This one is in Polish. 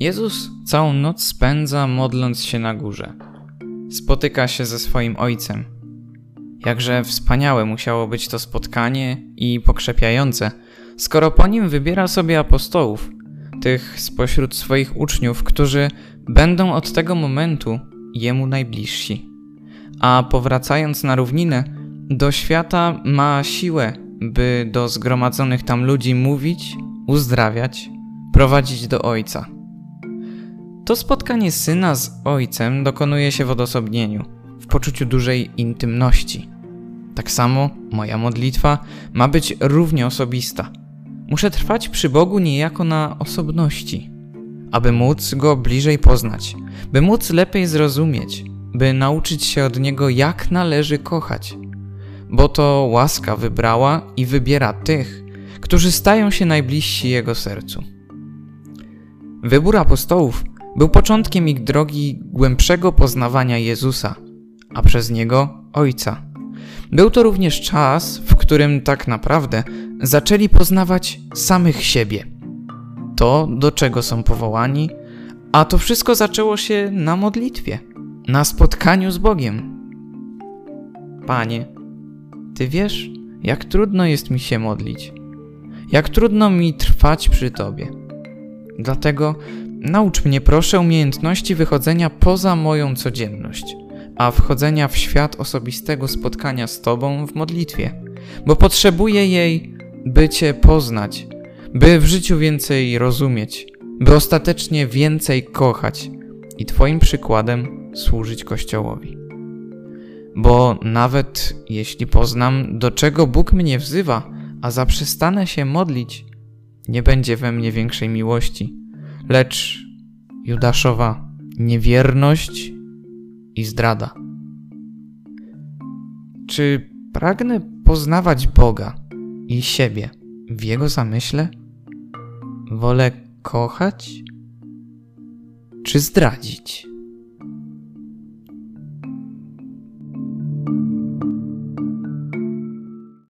Jezus całą noc spędza modląc się na górze. Spotyka się ze swoim ojcem. Jakże wspaniałe musiało być to spotkanie i pokrzepiające, skoro po nim wybiera sobie apostołów, tych spośród swoich uczniów, którzy będą od tego momentu jemu najbliżsi. A powracając na równinę, do świata ma siłę, by do zgromadzonych tam ludzi mówić, uzdrawiać, prowadzić do Ojca. To spotkanie syna z ojcem dokonuje się w odosobnieniu, w poczuciu dużej intymności. Tak samo moja modlitwa ma być równie osobista. Muszę trwać przy Bogu niejako na osobności, aby móc go bliżej poznać, by móc lepiej zrozumieć, by nauczyć się od niego, jak należy kochać. Bo to łaska wybrała i wybiera tych, którzy stają się najbliżsi jego sercu. Wybór apostołów był początkiem ich drogi głębszego poznawania Jezusa, a przez niego Ojca. Był to również czas, w którym tak naprawdę zaczęli poznawać samych siebie. To, do czego są powołani, a to wszystko zaczęło się na modlitwie, na spotkaniu z Bogiem. Panie, Ty wiesz, jak trudno jest mi się modlić, jak trudno mi trwać przy Tobie. Dlatego Naucz mnie proszę umiejętności wychodzenia poza moją codzienność, a wchodzenia w świat osobistego spotkania z Tobą w modlitwie, bo potrzebuję jej, by Cię poznać, by w życiu więcej rozumieć, by ostatecznie więcej kochać i Twoim przykładem służyć Kościołowi. Bo nawet jeśli poznam, do czego Bóg mnie wzywa, a zaprzestanę się modlić, nie będzie we mnie większej miłości lecz Judaszowa niewierność i zdrada. Czy pragnę poznawać Boga i siebie w Jego zamyśle? Wolę kochać czy zdradzić?